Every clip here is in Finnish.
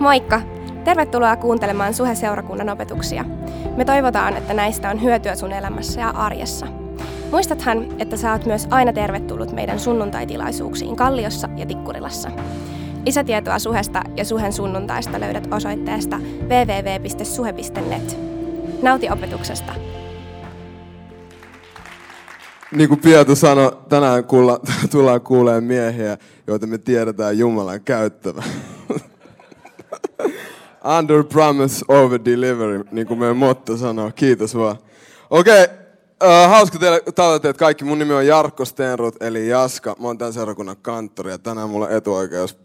Moikka! Tervetuloa kuuntelemaan Suhe-seurakunnan opetuksia. Me toivotaan, että näistä on hyötyä sun elämässä ja arjessa. Muistathan, että sä oot myös aina tervetullut meidän sunnuntaitilaisuuksiin Kalliossa ja Tikkurilassa. Lisätietoa Suhesta ja Suhen sunnuntaista löydät osoitteesta www.suhe.net. Nauti opetuksesta! Niin kuin Piatu sanoi, tänään kuulla, tullaan kuulemaan miehiä, joita me tiedetään Jumalan käyttävän. Under promise, over delivery, niin kuin meidän motto sanoo. Kiitos vaan. Okei, okay. Uh, hauska teille tavoitteet kaikki. Mun nimi on Jarkko Stenrut, eli Jaska. Mä oon tämän seurakunnan kanttori ja tänään mulla on etuoikeus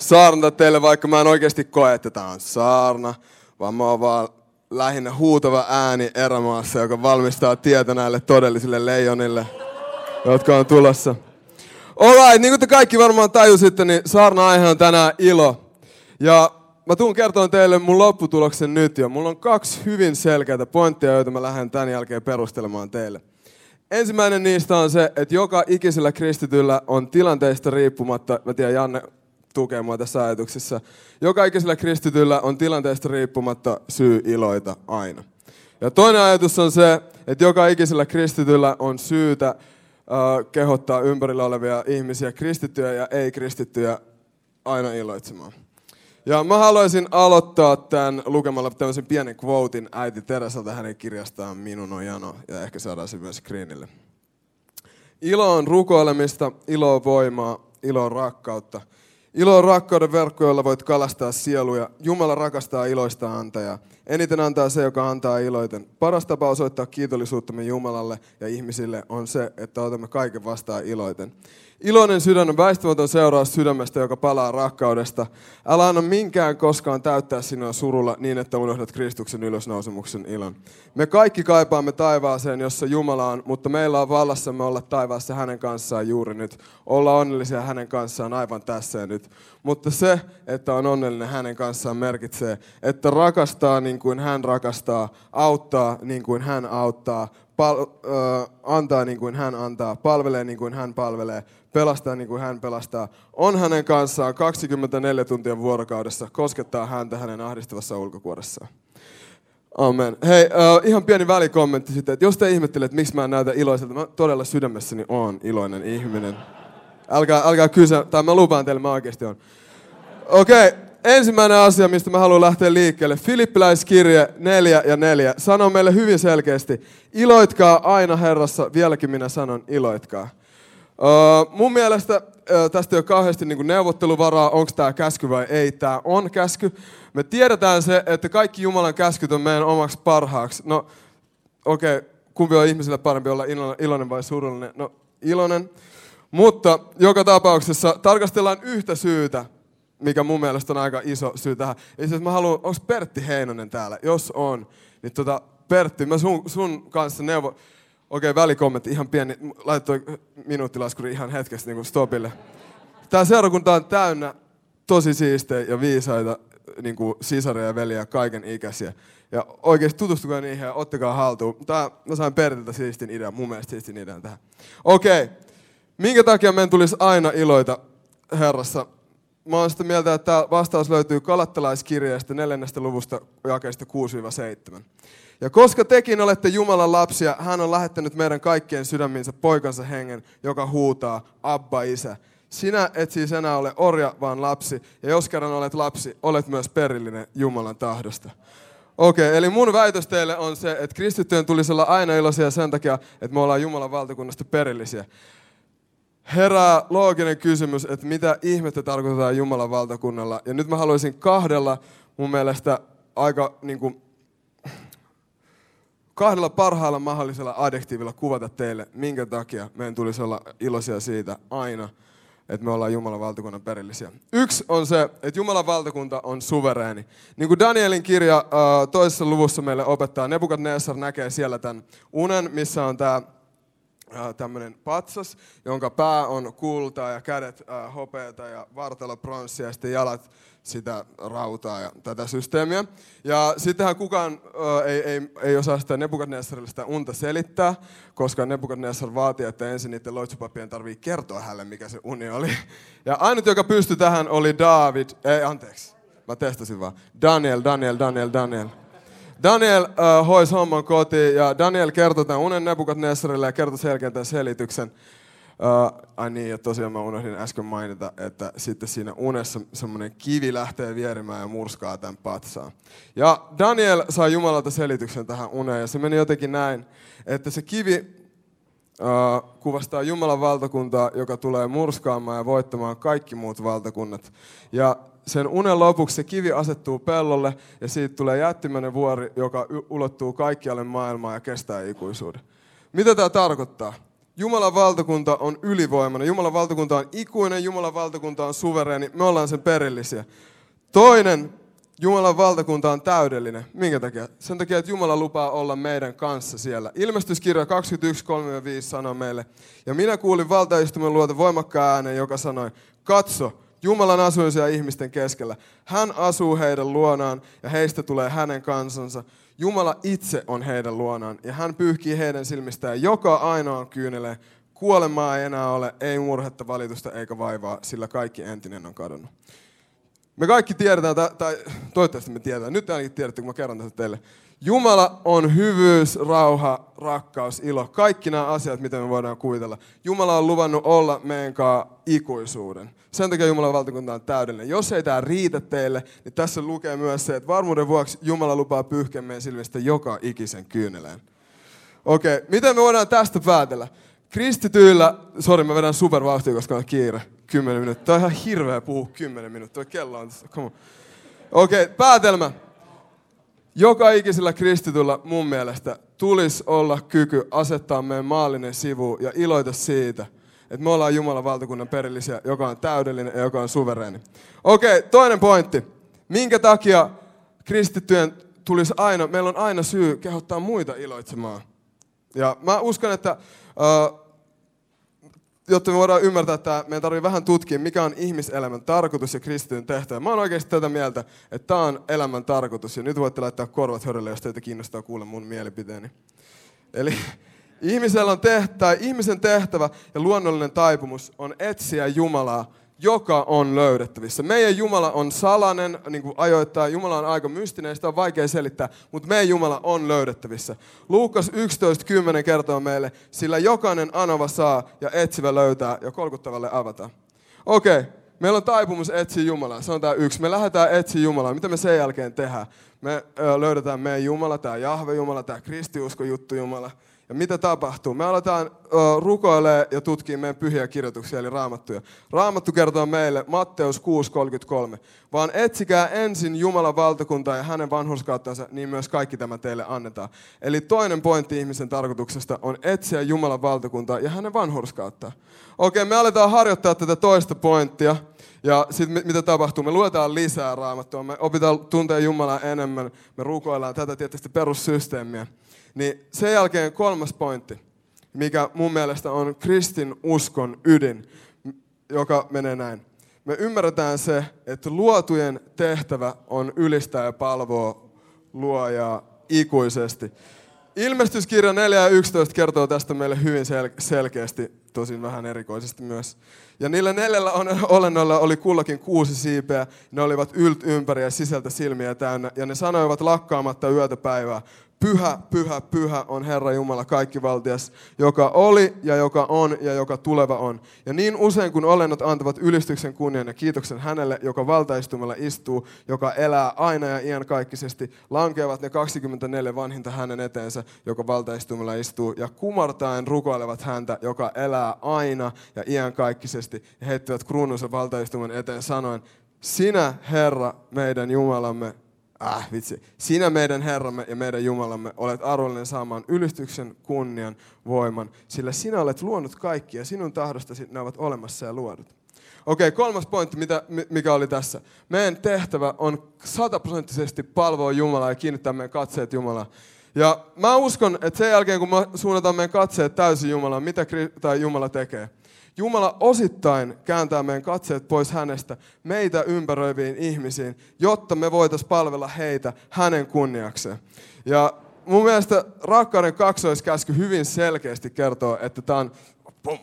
saarnata teille, vaikka mä en oikeasti koe, että tää on saarna, vaan mä oon vaan lähinnä huutava ääni erämaassa, joka valmistaa tietä näille todellisille leijonille, jotka on tulossa. Alright, niin kuin te kaikki varmaan tajusitte, niin saarna aihe on tänään ilo. Ja mä tuun kertomaan teille mun lopputuloksen nyt jo. Mulla on kaksi hyvin selkeää pointtia, joita mä lähden tämän jälkeen perustelemaan teille. Ensimmäinen niistä on se, että joka ikisellä kristityllä on tilanteista riippumatta, mä tiedän Janne tukee mua tässä ajatuksessa, joka ikisellä kristityllä on tilanteesta riippumatta syy iloita aina. Ja toinen ajatus on se, että joka ikisellä kristityllä on syytä uh, kehottaa ympärillä olevia ihmisiä, kristittyjä ja ei-kristittyjä, aina iloitsemaan. Ja mä haluaisin aloittaa tämän lukemalla tämmöisen pienen quotein äiti Teresalta hänen kirjastaan Minun on jano, ja ehkä saadaan se myös screenille. Ilo on rukoilemista, ilo on voimaa, ilo on rakkautta. Ilo on rakkauden verkko, jolla voit kalastaa sieluja. Jumala rakastaa iloista antajaa. Eniten antaa se, joka antaa iloiten. Paras tapa osoittaa kiitollisuuttamme Jumalalle ja ihmisille on se, että otamme kaiken vastaan iloiten. Iloinen sydän on väistämätön seuraus sydämestä, joka palaa rakkaudesta. Älä anna minkään koskaan täyttää sinua surulla niin, että unohdat Kristuksen ylösnousemuksen ilon. Me kaikki kaipaamme taivaaseen, jossa Jumala on, mutta meillä on vallassamme olla taivaassa hänen kanssaan juuri nyt. Olla onnellisia hänen kanssaan aivan tässä ja nyt. Mutta se, että on onnellinen hänen kanssaan merkitsee, että rakastaa niin kuin hän rakastaa, auttaa niin kuin hän auttaa, pal- äh, antaa niin kuin hän antaa, palvelee niin kuin hän palvelee, pelastaa niin kuin hän pelastaa, on hänen kanssaan 24 tuntia vuorokaudessa, koskettaa häntä hänen ahdistavassa ulkokuoressaan. Amen. Hei, uh, ihan pieni välikommentti sitten, että jos te ihmettelet, miksi mä en näytä iloiselta, mä todella sydämessäni on iloinen ihminen. Älkää, älkää kysyä, tai mä lupaan teille, mä oikeasti on. Okei, okay. Ensimmäinen asia, mistä mä haluan lähteä liikkeelle. Filippiläiskirje 4 ja 4 sanoo meille hyvin selkeästi, iloitkaa aina Herrassa, vieläkin minä sanon iloitkaa. Uh, mun mielestä uh, tästä ei ole kauheasti niin kuin neuvotteluvaraa, onko tämä käsky vai ei. Tämä on käsky. Me tiedetään se, että kaikki Jumalan käskyt on meidän omaksi parhaaksi. No, okei, okay, kumpi on ihmisille parempi olla iloinen vai surullinen? No, iloinen. Mutta joka tapauksessa tarkastellaan yhtä syytä, mikä mun mielestä on aika iso syy tähän. Ja siis mä haluan, onko Pertti Heinonen täällä? Jos on, niin tota, Pertti, mä sun, sun kanssa neuvo... Okei, okay, välikommentti, ihan pieni. Laittoi minuuttilaskuri ihan hetkestä niin stopille. Tämä seurakunta on täynnä tosi siistejä ja viisaita niin kuin sisareja ja veliä, kaiken ikäisiä. Ja oikeasti tutustukaa niihin ja ottakaa haltuun. Tää, mä sain Pertiltä siistin idean, mun mielestä siistin idean tähän. Okei, okay. minkä takia meidän tulisi aina iloita Herrassa? Mä oon sitä mieltä, että tämä vastaus löytyy kalattalaiskirjeestä neljännestä luvusta jakeista 6-7. Ja koska tekin olette Jumalan lapsia, hän on lähettänyt meidän kaikkien sydämiinsä poikansa hengen, joka huutaa, Abba isä. Sinä et siis enää ole orja, vaan lapsi. Ja jos kerran olet lapsi, olet myös perillinen Jumalan tahdosta. Okei, okay, eli mun väitös teille on se, että kristittyjen tulisi olla aina iloisia sen takia, että me ollaan Jumalan valtakunnasta perillisiä. Herää looginen kysymys, että mitä ihmettä tarkoitetaan Jumalan valtakunnalla. Ja nyt mä haluaisin kahdella mun mielestä aika niin kuin, kahdella parhaalla mahdollisella adjektiivilla kuvata teille, minkä takia meidän tulisi olla iloisia siitä aina, että me ollaan Jumalan valtakunnan perillisiä. Yksi on se, että Jumalan valtakunta on suvereeni. Niin kuin Danielin kirja toisessa luvussa meille opettaa, Nebukadnessar näkee siellä tämän unen, missä on tämä tämmöinen patsas, jonka pää on kultaa ja kädet hopeata ja vartalo pronssia ja sitten jalat sitä rautaa ja tätä systeemiä. Ja sittenhän kukaan äh, ei, ei, ei osaa sitä Nebukadnessarille sitä unta selittää, koska Nebukadnessar vaatii, että ensin niiden loitsupapien tarvii kertoa hänelle, mikä se uni oli. Ja ainut, joka pystyi tähän, oli David, ei anteeksi, Mä testasin vaan. Daniel, Daniel, Daniel, Daniel. Daniel uh, hoisi homman kotiin ja Daniel kertoi tämän unen Nebukadnessarille ja kertoi selkeän tämän selityksen. Uh, ai niin, ja tosiaan mä unohdin äsken mainita, että sitten siinä unessa semmoinen kivi lähtee vierimään ja murskaa tämän patsaan. Ja Daniel sai Jumalalta selityksen tähän uneen ja se meni jotenkin näin, että se kivi uh, kuvastaa Jumalan valtakuntaa, joka tulee murskaamaan ja voittamaan kaikki muut valtakunnat. Ja sen unen lopuksi se kivi asettuu pellolle ja siitä tulee jättimäinen vuori, joka ulottuu kaikkialle maailmaan ja kestää ikuisuuden. Mitä tämä tarkoittaa? Jumalan valtakunta on ylivoimainen, Jumalan valtakunta on ikuinen, Jumalan valtakunta on suvereeni, me ollaan sen perillisiä. Toinen, Jumalan valtakunta on täydellinen. Minkä takia? Sen takia, että Jumala lupaa olla meidän kanssa siellä. Ilmestyskirja 21.3-5 sanoo meille, ja minä kuulin valtaistumen luota voimakkaan äänen, joka sanoi, katso, Jumalan asuisia ihmisten keskellä. Hän asuu heidän luonaan ja heistä tulee hänen kansansa. Jumala itse on heidän luonaan ja hän pyyhkii heidän silmistään joka ainoan kyyneleen. Kuolemaa ei enää ole, ei murhetta, valitusta eikä vaivaa, sillä kaikki entinen on kadonnut. Me kaikki tiedetään, tai toivottavasti me tiedetään, nyt ainakin tiedätte, kun mä kerron tästä teille. Jumala on hyvyys, rauha, rakkaus, ilo. Kaikki nämä asiat, mitä me voidaan kuvitella. Jumala on luvannut olla meidän kanssa ikuisuuden. Sen takia Jumalan valtakunta on täydellinen. Jos ei tämä riitä teille, niin tässä lukee myös se, että varmuuden vuoksi Jumala lupaa pyyhkeä meidän silmistä joka ikisen kyyneleen. Okei, okay. miten me voidaan tästä päätellä? Kristityillä, sori mä vedän supervauhtia, koska on kiire. Kymmenen minuuttia. Tämä on ihan hirveä puhua kymmenen minuuttia. Kello on tässä. Okei, okay, päätelmä. Joka ikisellä kristityllä mun mielestä tulisi olla kyky asettaa meidän maallinen sivu ja iloita siitä, että me ollaan Jumalan valtakunnan perillisiä, joka on täydellinen ja joka on suvereeni. Okei, okay, toinen pointti. Minkä takia kristittyjen tulisi aina, meillä on aina syy kehottaa muita iloitsemaan. Ja mä uskon, että uh, jotta me voidaan ymmärtää, että meidän tarvii vähän tutkia, mikä on ihmiselämän tarkoitus ja kristityn tehtävä. Mä oon oikeasti tätä mieltä, että tämä on elämän tarkoitus. Ja nyt voitte laittaa korvat hörölle, jos teitä kiinnostaa kuulla mun mielipiteeni. Eli ihmisellä on tehtävä, ihmisen tehtävä ja luonnollinen taipumus on etsiä Jumalaa joka on löydettävissä. Meidän Jumala on salainen, niin kuin ajoittaa. Jumala on aika mystinen, sitä on vaikea selittää, mutta meidän Jumala on löydettävissä. Luukas 11.10 kertoo meille, sillä jokainen anova saa ja etsivä löytää ja kolkuttavalle avata. Okei, okay. meillä on taipumus etsiä Jumalaa, se on tämä yksi. Me lähdetään etsiä Jumalaa. Mitä me sen jälkeen tehdään? Me löydetään meidän Jumala, tämä Jahve Jumala, tämä kristiusko juttu Jumala. Ja mitä tapahtuu? Me aletaan rukoilemaan ja tutkia meidän pyhiä kirjoituksia, eli raamattuja. Raamattu kertoo meille, Matteus 6.33, vaan etsikää ensin Jumalan valtakuntaa ja hänen vanhurskauttansa, niin myös kaikki tämä teille annetaan. Eli toinen pointti ihmisen tarkoituksesta on etsiä Jumalan valtakuntaa ja hänen vanhurskauttaa. Okei, me aletaan harjoittaa tätä toista pointtia. Ja sitten mitä tapahtuu? Me luetaan lisää raamattua, me opitaan tuntea Jumalaa enemmän, me rukoillaan tätä tietysti perussysteemiä. Niin sen jälkeen kolmas pointti, mikä mun mielestä on kristin uskon ydin, joka menee näin. Me ymmärretään se, että luotujen tehtävä on ylistää ja palvoa luojaa ikuisesti. Ilmestyskirja 4 ja 11 kertoo tästä meille hyvin sel- selkeästi, tosin vähän erikoisesti myös. Ja niillä neljällä olennoilla oli kullakin kuusi siipeä. Ne olivat ylt ympäri ja sisältä silmiä täynnä. Ja ne sanoivat lakkaamatta yötä päivää. Pyhä, pyhä, pyhä on Herra Jumala kaikkivaltias, joka oli ja joka on ja joka tuleva on. Ja niin usein kun olennot antavat ylistyksen kunnian ja kiitoksen hänelle, joka valtaistumalla istuu, joka elää aina ja iankaikkisesti, lankeavat ne 24 vanhinta hänen eteensä, joka valtaistumalla istuu, ja kumartaen rukoilevat häntä, joka elää aina ja iankaikkisesti, ja heittävät kruununsa valtaistuman eteen sanoen, sinä Herra meidän Jumalamme äh vitsi, sinä meidän Herramme ja meidän Jumalamme olet arvollinen saamaan ylistyksen, kunnian, voiman, sillä sinä olet luonut kaikki ja sinun tahdostasi ne ovat olemassa ja luodut. Okei, okay, kolmas pointti, mitä, mikä oli tässä. Meidän tehtävä on sataprosenttisesti palvoa Jumalaa ja kiinnittää meidän katseet Jumalaa. Ja mä uskon, että sen jälkeen kun me suunnataan meidän katseet täysin Jumalaan, mitä tai Jumala tekee, Jumala osittain kääntää meidän katseet pois hänestä meitä ympäröiviin ihmisiin, jotta me voitaisiin palvella heitä hänen kunniakseen. Ja mun mielestä rakkauden kaksoiskäsky hyvin selkeästi kertoo, että tämä on Pum.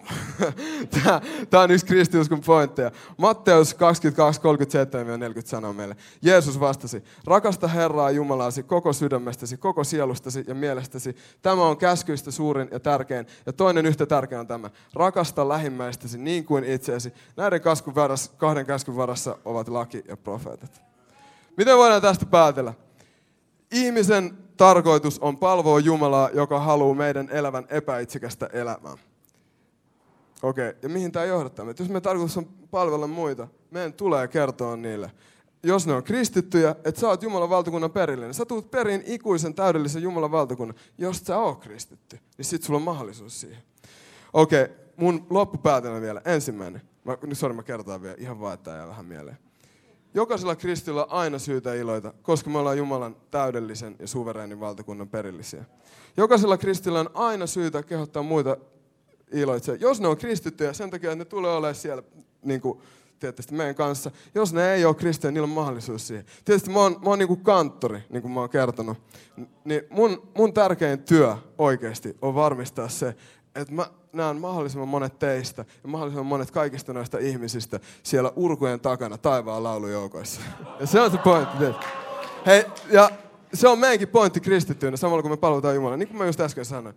Tämä, tämä on yksi kristiuskon pointteja. Matteus 22, 37-40 sanoo meille. Jeesus vastasi, rakasta Herraa Jumalaasi koko sydämestäsi, koko sielustasi ja mielestäsi. Tämä on käskyistä suurin ja tärkein. Ja toinen yhtä tärkeä on tämä. Rakasta lähimmäistäsi niin kuin itseäsi. Näiden kahden käskyn varassa ovat laki ja profeetat. Miten voidaan tästä päätellä? Ihmisen tarkoitus on palvoa Jumalaa, joka haluaa meidän elävän epäitsikästä elämää. Okei, okay. ja mihin tämä johdattaa? Että jos me tarkoitus on palvella muita, meidän tulee kertoa niille. Jos ne on kristittyjä, että sä oot Jumalan valtakunnan perillinen. Sä tuut perin ikuisen täydellisen Jumalan valtakunnan. Jos sä oot kristitty, niin sit sulla on mahdollisuus siihen. Okei, okay. mun loppupäätelmä vielä. Ensimmäinen. Mä, sorry, mä kertaan vielä. Ihan vaan, että jää vähän mieleen. Jokaisella kristillä on aina syytä iloita, koska me ollaan Jumalan täydellisen ja suvereenin valtakunnan perillisiä. Jokaisella kristillä on aina syytä kehottaa muita iloitsemaan. Jos ne on kristittyjä, sen takia, että ne tulee olemaan siellä niin kuin, tietysti meidän kanssa. Jos ne ei ole kristittyjä, niillä on mahdollisuus siihen. Tietysti mä oon, mä oon niin kuin kanttori, niin kuin mä oon kertonut. Niin mun, mun tärkein työ oikeasti on varmistaa se, että mä näen mahdollisimman monet teistä ja mahdollisimman monet kaikista noista ihmisistä siellä urkujen takana taivaan laulujoukoissa. Ja se on se pointti. Hei, ja se on meidänkin pointti kristittyinä, samalla kun me palvelutaan Jumalaa, niin kuin mä just äsken sanoin.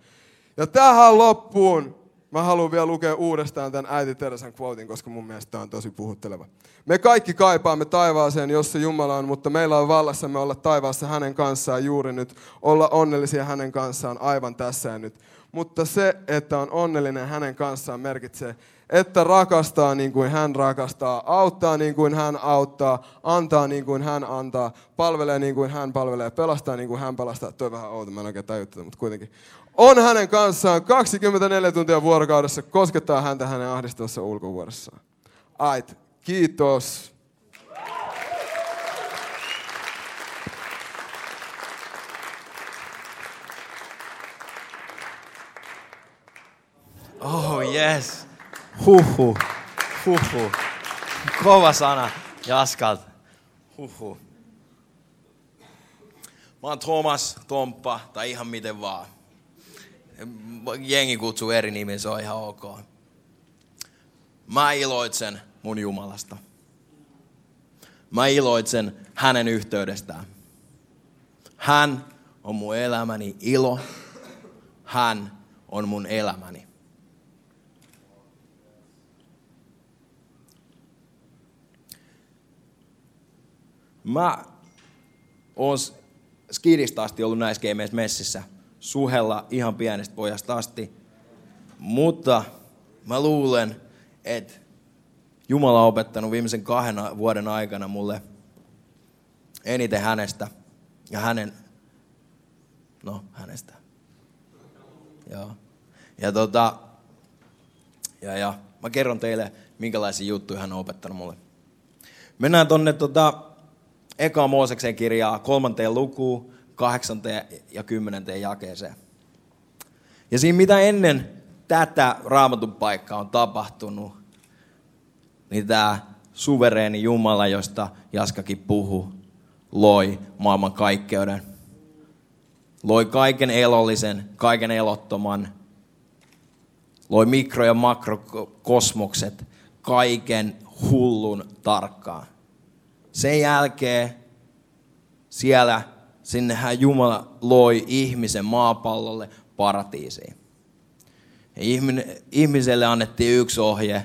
Ja tähän loppuun mä haluan vielä lukea uudestaan tämän äiti Teresan quotein, koska mun mielestä tämä on tosi puhutteleva. Me kaikki kaipaamme taivaaseen, jos se Jumala on, mutta meillä on vallassamme olla taivaassa hänen kanssaan juuri nyt, olla onnellisia hänen kanssaan aivan tässä ja nyt mutta se, että on onnellinen hänen kanssaan merkitsee, että rakastaa niin kuin hän rakastaa, auttaa niin kuin hän auttaa, antaa niin kuin hän antaa, palvelee niin kuin hän palvelee, pelastaa niin kuin hän pelastaa. Tuo vähän outo, mä en oikein tajua tätä, mutta kuitenkin. On hänen kanssaan 24 tuntia vuorokaudessa, koskettaa häntä hänen ahdistavassa ulkovuodessaan. Ait, kiitos. Oh yes. Huhu. Huhu. Kova sana Jaskalta. Huhu. Mä oon Thomas, Tomppa tai ihan miten vaan. Jengi kutsuu eri nimiä, se on ihan ok. Mä iloitsen mun Jumalasta. Mä iloitsen hänen yhteydestään. Hän on mun elämäni ilo. Hän on mun elämäni. Mä oon skidistä asti ollut näissä messissä. Suhella ihan pienestä pojasta asti. Mutta mä luulen, että Jumala on opettanut viimeisen kahden vuoden aikana mulle eniten hänestä ja hänen, no hänestä. Joo. Ja tota, ja, ja mä kerron teille, minkälaisia juttuja hän on opettanut mulle. Mennään tonne tota, eka Mooseksen kirjaa kolmanteen lukuun, kahdeksanteen ja kymmenenteen jakeeseen. Ja siinä mitä ennen tätä raamatun paikkaa on tapahtunut, niin tämä suvereeni Jumala, josta Jaskakin puhuu, loi maailman kaikkeuden. Loi kaiken elollisen, kaiken elottoman. Loi mikro- ja makrokosmokset, kaiken hullun tarkkaan. Sen jälkeen siellä sinnehän Jumala loi ihmisen maapallolle paratiisiin. Ja ihmiselle annettiin yksi ohje,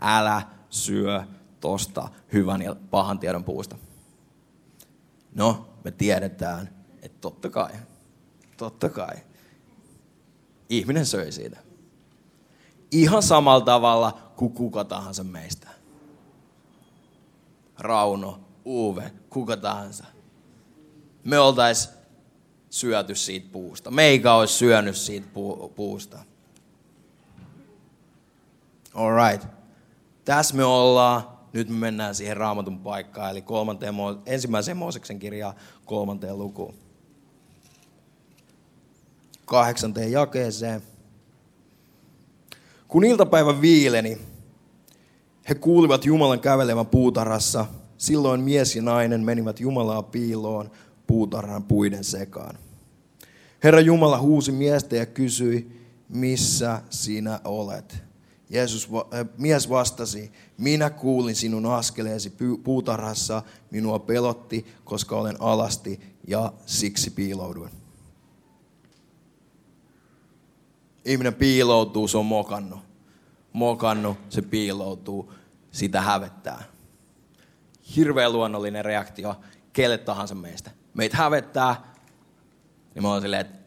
älä syö tosta hyvän ja pahan tiedon puusta. No, me tiedetään, että totta kai, totta kai, ihminen söi siitä. Ihan samalla tavalla kuin kuka tahansa meistä. Rauno, Uwe, kuka tahansa. Me oltais syöty siitä puusta. Meikä olisi syönyt siitä pu- puusta. Alright. Tässä me ollaan. Nyt me mennään siihen raamatun paikkaan, eli kolmanteen, ensimmäiseen Mooseksen kirjaan kolmanteen lukuun. Kahdeksanteen jakeeseen. Kun iltapäivä viileni, he kuulivat Jumalan kävelevän puutarhassa. Silloin mies ja nainen menivät Jumalaa piiloon puutarhan puiden sekaan. Herra Jumala huusi miestä ja kysyi, missä sinä olet? Jeesus, äh, mies vastasi, minä kuulin sinun askeleesi puutarhassa, minua pelotti, koska olen alasti ja siksi piilouduin. Ihminen piiloutuu, se on mokannut. Mokannut, se piiloutuu, sitä hävettää. Hirveän luonnollinen reaktio kelle tahansa meistä. Meitä hävettää, niin mä oon silleen, että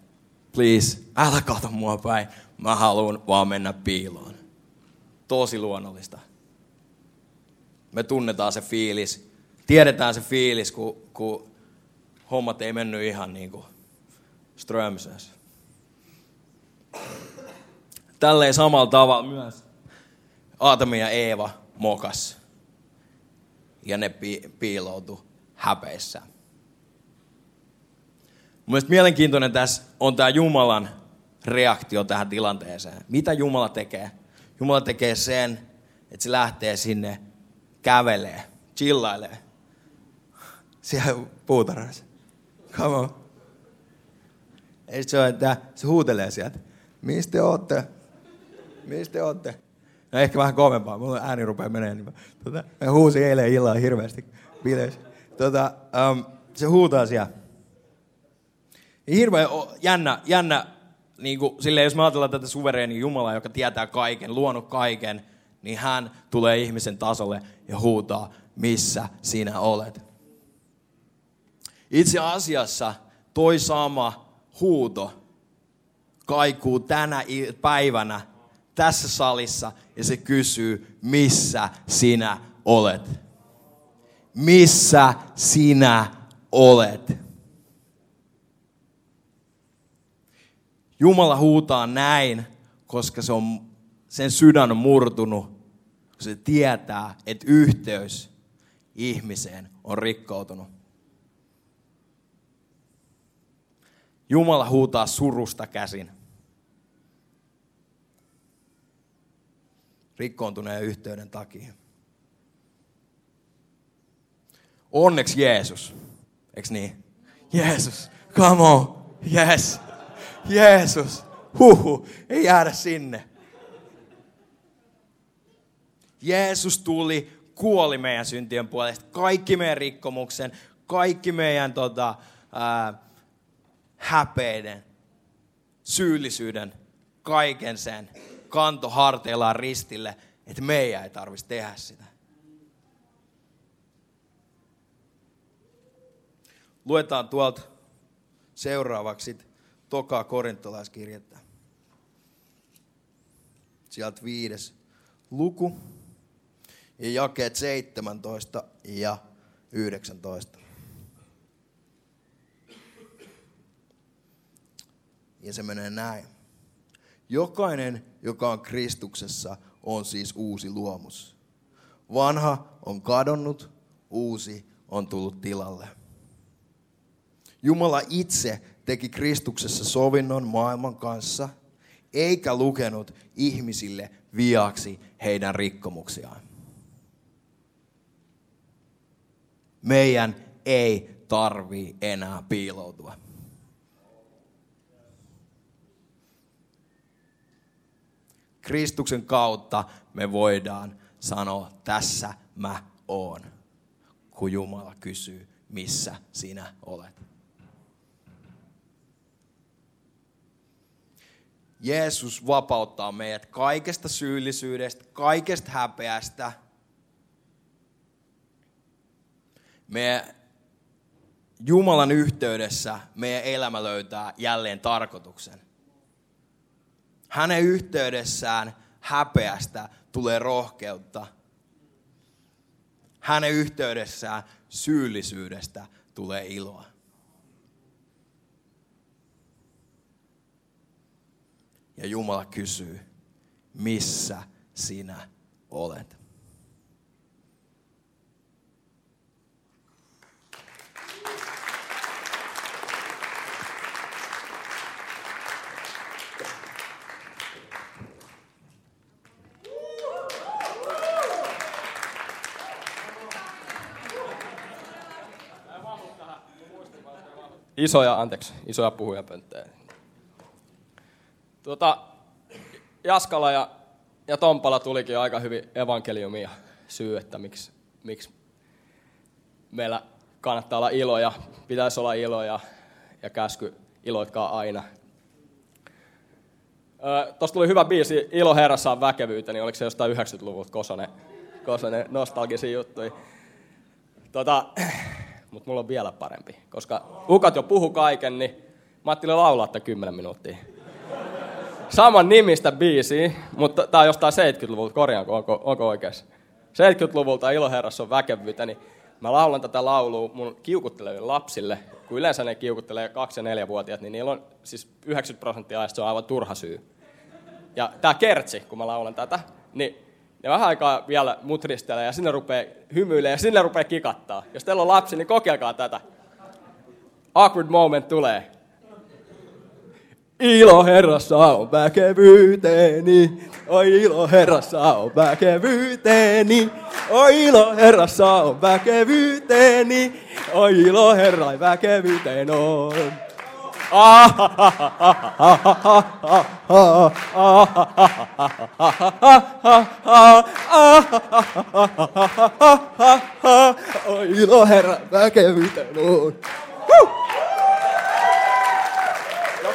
please, älä kato mua päin. Mä haluan vaan mennä piiloon. Tosi luonnollista. Me tunnetaan se fiilis. Tiedetään se fiilis, kun, kun hommat ei mennyt ihan niin kuin Strömsössä. Tälleen samalla tavalla myös Aatami ja Eeva mokas. Ja ne pi- piiloutu häpeissä. Mielestäni mielenkiintoinen tässä on tämä Jumalan reaktio tähän tilanteeseen. Mitä Jumala tekee? Jumala tekee sen, että se lähtee sinne kävelee, chillailee. Siellä puutarhassa. Come on. Ei se ole, että se huutelee sieltä. Mistä te ootte? Mistä te ootte? No ehkä vähän kovempaa, mulla ääni rupeaa menemään. Niin tota, mä huusin eilen illalla hirveästi. Tota, um, se huutaa siellä. Hirveän jännä, jännä niin kuin, silleen, jos me ajatellaan tätä suvereeni Jumalaa, joka tietää kaiken, luonut kaiken, niin hän tulee ihmisen tasolle ja huutaa, missä sinä olet. Itse asiassa toi sama huuto kaikuu tänä päivänä tässä salissa ja se kysyy, missä sinä olet. Missä sinä olet? Jumala huutaa näin, koska se on, sen sydän on murtunut. Se tietää, että yhteys ihmiseen on rikkoutunut. Jumala huutaa surusta käsin. Rikkoontuneen yhteyden takia. Onneksi Jeesus. Eikö niin? Jeesus. Come on. Yes. Jeesus, huhu, ei jäädä sinne. Jeesus tuli, kuoli meidän syntien puolesta. Kaikki meidän rikkomuksen, kaikki meidän tota, ää, häpeiden, syyllisyyden, kaiken sen kanto harteillaan ristille, että meidän ei tarvitsisi tehdä sitä. Luetaan tuolta seuraavaksi tokaa korintolaiskirjettä. Sieltä viides luku ja jakeet 17 ja 19. Ja se menee näin. Jokainen, joka on Kristuksessa, on siis uusi luomus. Vanha on kadonnut, uusi on tullut tilalle. Jumala itse teki Kristuksessa sovinnon maailman kanssa, eikä lukenut ihmisille viaksi heidän rikkomuksiaan. Meidän ei tarvi enää piiloutua. Kristuksen kautta me voidaan sanoa, tässä mä oon, kun Jumala kysyy, missä sinä olet. Jeesus vapauttaa meidät kaikesta syyllisyydestä, kaikesta häpeästä. Me Jumalan yhteydessä meidän elämä löytää jälleen tarkoituksen. Hänen yhteydessään häpeästä tulee rohkeutta. Hänen yhteydessään syyllisyydestä tulee iloa. Ja Jumala kysyy, missä sinä olet? Isoja, anteeksi, isoja puhujapönttejä. Tuota, Jaskala ja ja Tompala tulikin aika hyvin evankeliumia syy, että miksi, miksi meillä kannattaa olla ilo ja pitäisi olla ilo ja, ja käsky iloitkaa aina. Tuosta tuli hyvä biisi, Ilo Herrassa on väkevyyttä, niin oliko se jostain 90-luvulta Kosonen, Kosonen nostalgisia juttuja. Tota, Mutta mulla on vielä parempi, koska ukat jo puhu kaiken, niin mä ajattelin laulaa 10 minuuttia. Saman nimistä biisi, mutta tää on jostain 70-luvulta, korjaanko, onko, onko oikeassa? 70-luvulta Iloherrassa on väkevyyttä, niin mä laulan tätä laulua mun kiukutteleville lapsille, kun yleensä ne kiukuttelee 2- ja 4-vuotiaat, niin niillä on siis 90 prosenttia ajasta se on aivan turha syy. Ja tää kertsi, kun mä laulan tätä, niin ne vähän aikaa vielä mutristelee ja sinne rupeaa hymyilemään ja sinne rupeaa kikattaa. Jos teillä on lapsi, niin kokeilkaa tätä. Awkward moment tulee. Ilo Herrassa on väkevyyteeni, oi ilo Herrassa on väkevyyteeni, oi ilo Herrassa on väkevyyteeni, oi ilo Herra väkevyyteen on. Oi ilo Herra väkevyyteen on.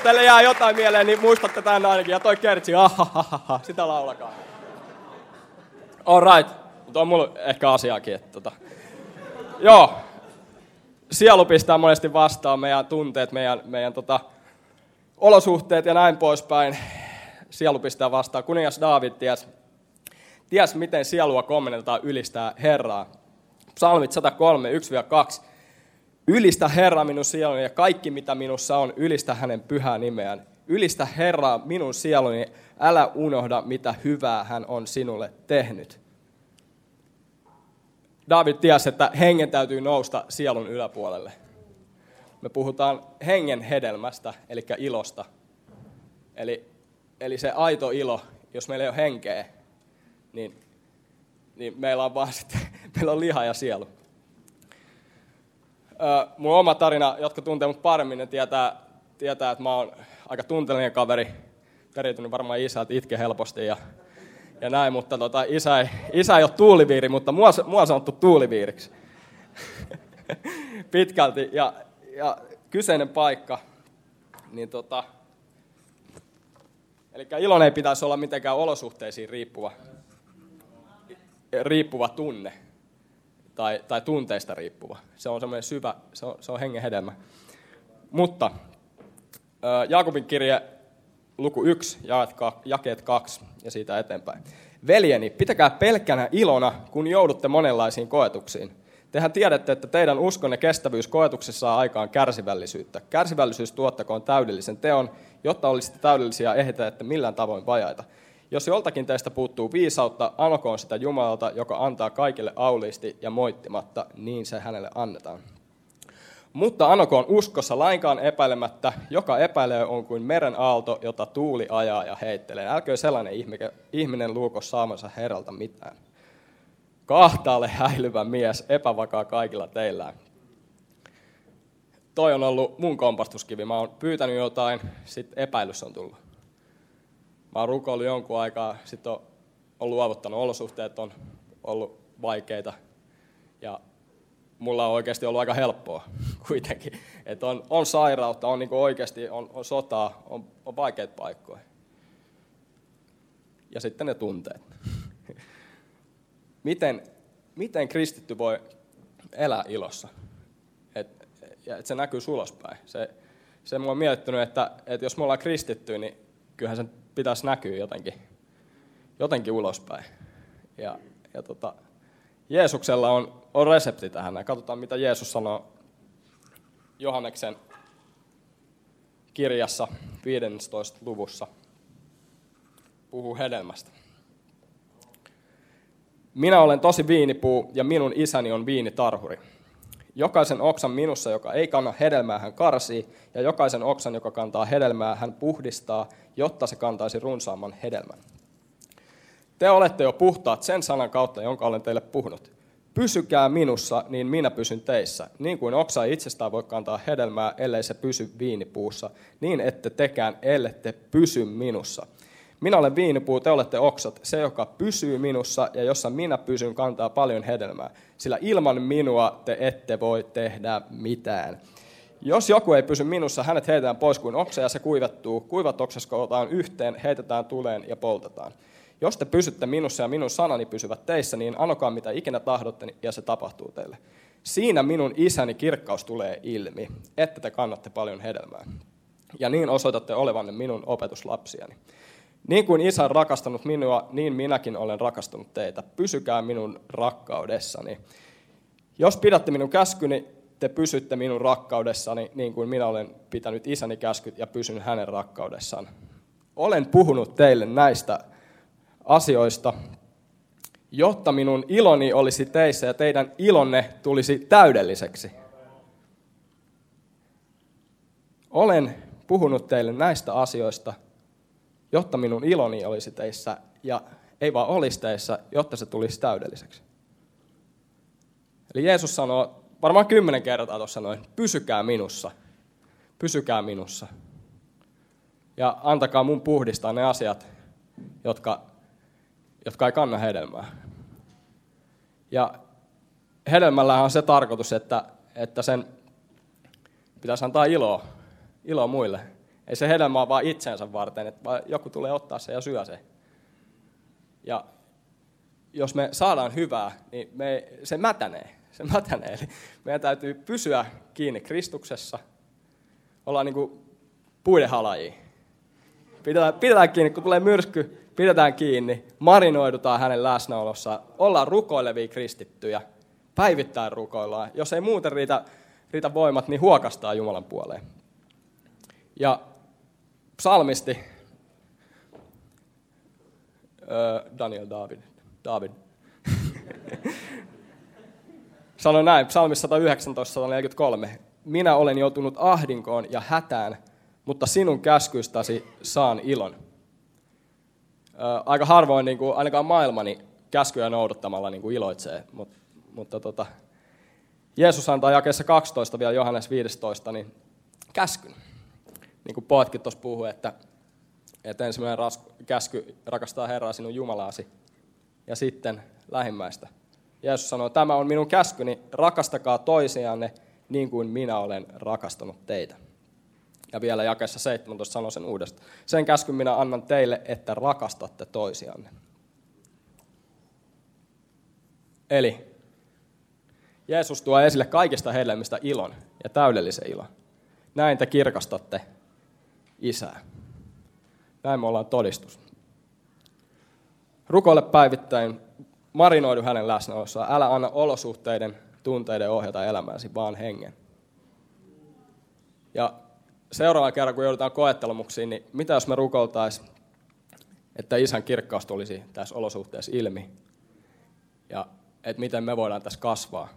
Teille jää jotain mieleen, niin muistatte tämän ainakin. Ja toi kertsi, ahahaha, sitä laulakaa. Alright, mutta on mulla ehkä asiaakin. Että tota. Joo, sielu pistää monesti vastaan meidän tunteet, meidän, meidän tota, olosuhteet ja näin poispäin. Sielu pistää vastaan. Kuningas Daavid ties, ties miten sielua kommentetaan ylistää Herraa. Psalmit 103, 1-2. Ylistä Herra minun sieluni ja kaikki mitä minussa on, ylistä hänen pyhää nimeään. Ylistä Herraa minun sieluni, älä unohda mitä hyvää hän on sinulle tehnyt. David tiesi, että hengen täytyy nousta sielun yläpuolelle. Me puhutaan hengen hedelmästä, eli ilosta. Eli, eli se aito ilo, jos meillä ei ole henkeä, niin, niin meillä on vaan sitten, meillä on liha ja sielu. Mun oma tarina, jotka tuntee mut paremmin, ne tietää, tietää, että mä oon aika tunteellinen kaveri, periytynyt varmaan isältä, itke helposti ja ja näin, mutta tota, isä, ei, isä ei ole tuuliviiri, mutta mua, mua on sanottu tuuliviiriksi. Pitkälti. Ja, ja kyseinen paikka, niin tota, eli ilon ei pitäisi olla mitenkään olosuhteisiin riippuva, riippuva tunne tai, tai tunteista riippuva. Se on semmoinen syvä, se on, se on hengen hedelmä. Mutta Jaakobin kirje luku 1, jakeet 2 ja siitä eteenpäin. Veljeni, pitäkää pelkkänä ilona, kun joudutte monenlaisiin koetuksiin. Tehän tiedätte, että teidän uskonne kestävyys koetuksessa saa aikaan kärsivällisyyttä. Kärsivällisyys tuottakoon täydellisen teon, jotta olisitte täydellisiä ehitä, että millään tavoin vajaita. Jos joltakin teistä puuttuu viisautta, anokoon sitä Jumalalta, joka antaa kaikille auliisti ja moittimatta, niin se hänelle annetaan. Mutta anokoon uskossa lainkaan epäilemättä, joka epäilee on kuin meren aalto, jota tuuli ajaa ja heittelee. Älköön sellainen ihminen luuko saamansa herralta mitään. Kahtaalle häilyvä mies, epävakaa kaikilla teillään. Toi on ollut mun kompastuskivi. Mä oon pyytänyt jotain, sitten epäilys on tullut. Mä oon rukoillut jonkun aikaa, sitten on, on luovuttanut, olosuhteet on ollut vaikeita. Ja mulla on oikeasti ollut aika helppoa kuitenkin. Että on, on sairautta, on niin oikeasti on, on sotaa, on, on vaikeita paikkoja. Ja sitten ne tunteet. miten, miten kristitty voi elää ilossa? Et, että se näkyy sulospäin. Se, se mua on miettinyt, että, että jos me ollaan kristitty, niin kyllähän sen pitäisi näkyä jotenkin, jotenkin ulospäin. Ja, ja tota, Jeesuksella on, on resepti tähän. Katsotaan, mitä Jeesus sanoo Johanneksen kirjassa 15. luvussa. Puhuu hedelmästä. Minä olen tosi viinipuu ja minun isäni on viinitarhuri. Jokaisen oksan minussa, joka ei kanna hedelmää, hän karsii, ja jokaisen oksan, joka kantaa hedelmää, hän puhdistaa, jotta se kantaisi runsaamman hedelmän. Te olette jo puhtaat sen sanan kautta, jonka olen teille puhunut. Pysykää minussa, niin minä pysyn teissä. Niin kuin oksa ei itsestään voi kantaa hedelmää, ellei se pysy viinipuussa, niin ette tekään, ellette pysy minussa. Minä olen viinipuu, te olette oksat. Se, joka pysyy minussa ja jossa minä pysyn, kantaa paljon hedelmää. Sillä ilman minua te ette voi tehdä mitään. Jos joku ei pysy minussa, hänet heitetään pois kuin oksa ja se kuivattuu. Kuivat oksas kootaan yhteen, heitetään tuleen ja poltetaan. Jos te pysytte minussa ja minun sanani pysyvät teissä, niin anokaa mitä ikinä tahdotte ja se tapahtuu teille. Siinä minun isäni kirkkaus tulee ilmi, että te kannatte paljon hedelmää. Ja niin osoitatte olevanne minun opetuslapsiani. Niin kuin isä on rakastanut minua, niin minäkin olen rakastanut teitä. Pysykää minun rakkaudessani. Jos pidätte minun käskyni, te pysytte minun rakkaudessani, niin kuin minä olen pitänyt isäni käskyt ja pysyn hänen rakkaudessaan. Olen puhunut teille näistä asioista, jotta minun iloni olisi teissä ja teidän ilonne tulisi täydelliseksi. Olen puhunut teille näistä asioista, jotta minun iloni olisi teissä ja ei vaan olisi teissä, jotta se tulisi täydelliseksi. Eli Jeesus sanoo varmaan kymmenen kertaa tuossa noin, pysykää minussa, pysykää minussa. Ja antakaa mun puhdistaa ne asiat, jotka, jotka ei kanna hedelmää. Ja hedelmällä on se tarkoitus, että, että sen pitäisi antaa iloa, iloa muille. Ei se hedelmä ole vain itsensä varten, että joku tulee ottaa se ja syö se. Ja jos me saadaan hyvää, niin me, se mätänee. Se mätänee. Eli meidän täytyy pysyä kiinni Kristuksessa. Ollaan niin kuin puiden halajia. Pidetään, pidetään kiinni, kun tulee myrsky, pidetään kiinni, marinoidutaan hänen läsnäolossaan, ollaan rukoilevia kristittyjä, päivittäin rukoillaan. Jos ei muuten riitä, riitä voimat, niin huokastaa Jumalan puoleen. Ja psalmisti, Daniel David, David sanoi näin, psalmissa 119-143, minä olen joutunut ahdinkoon ja hätään, mutta sinun käskyistäsi saan ilon. Aika harvoin, niin kuin, ainakaan maailmani, käskyjä noudattamalla niin kuin iloitsee, mutta, mutta tota, Jeesus antaa jakeessa 12 vielä Johannes 15, niin käskyn. Niin kuin Poetkin tuossa puhui, että, että ensimmäinen ras, käsky rakastaa Herraa sinun Jumalaasi ja sitten lähimmäistä. Jeesus sanoo, tämä on minun käskyni, rakastakaa toisianne niin kuin minä olen rakastanut teitä. Ja vielä jakeessa 17 sanoo sen uudestaan. Sen käskyn minä annan teille, että rakastatte toisianne. Eli Jeesus tuo esille kaikista hedelmistä ilon ja täydellisen ilon. Näin te kirkastatte isää. Näin me ollaan todistus. Rukoile päivittäin, marinoidu hänen läsnäolossaan. Älä anna olosuhteiden, tunteiden ohjata elämääsi, vaan hengen. Ja seuraavan kerran, kun joudutaan koettelemuksiin, niin mitä jos me rukoiltaisiin, että isän kirkkaus tulisi tässä olosuhteessa ilmi? Ja että miten me voidaan tässä kasvaa.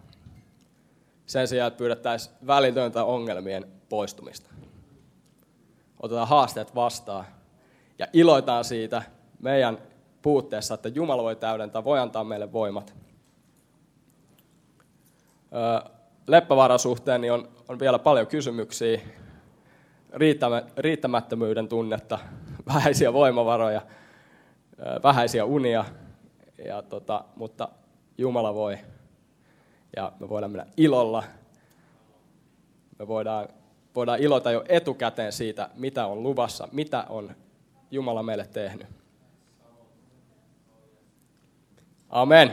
Sen sijaan, että pyydettäisiin välitöntä ongelmien poistumista. Otetaan haasteet vastaan ja iloitaan siitä meidän puutteessa, että Jumala voi täydentää, voi antaa meille voimat. Leppävaaran suhteen niin on, on vielä paljon kysymyksiä, riittämättömyyden tunnetta, vähäisiä voimavaroja, vähäisiä unia, ja tota, mutta Jumala voi. Ja me voidaan mennä ilolla. Me voidaan, voidaan ilota jo etukäteen siitä, mitä on luvassa, mitä on Jumala meille tehnyt. Amen.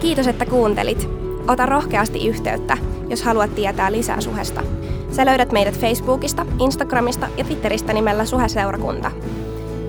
Kiitos, että kuuntelit. Ota rohkeasti yhteyttä, jos haluat tietää lisää suhesta. Sä löydät meidät Facebookista, Instagramista ja Twitteristä nimellä Suheseurakunta.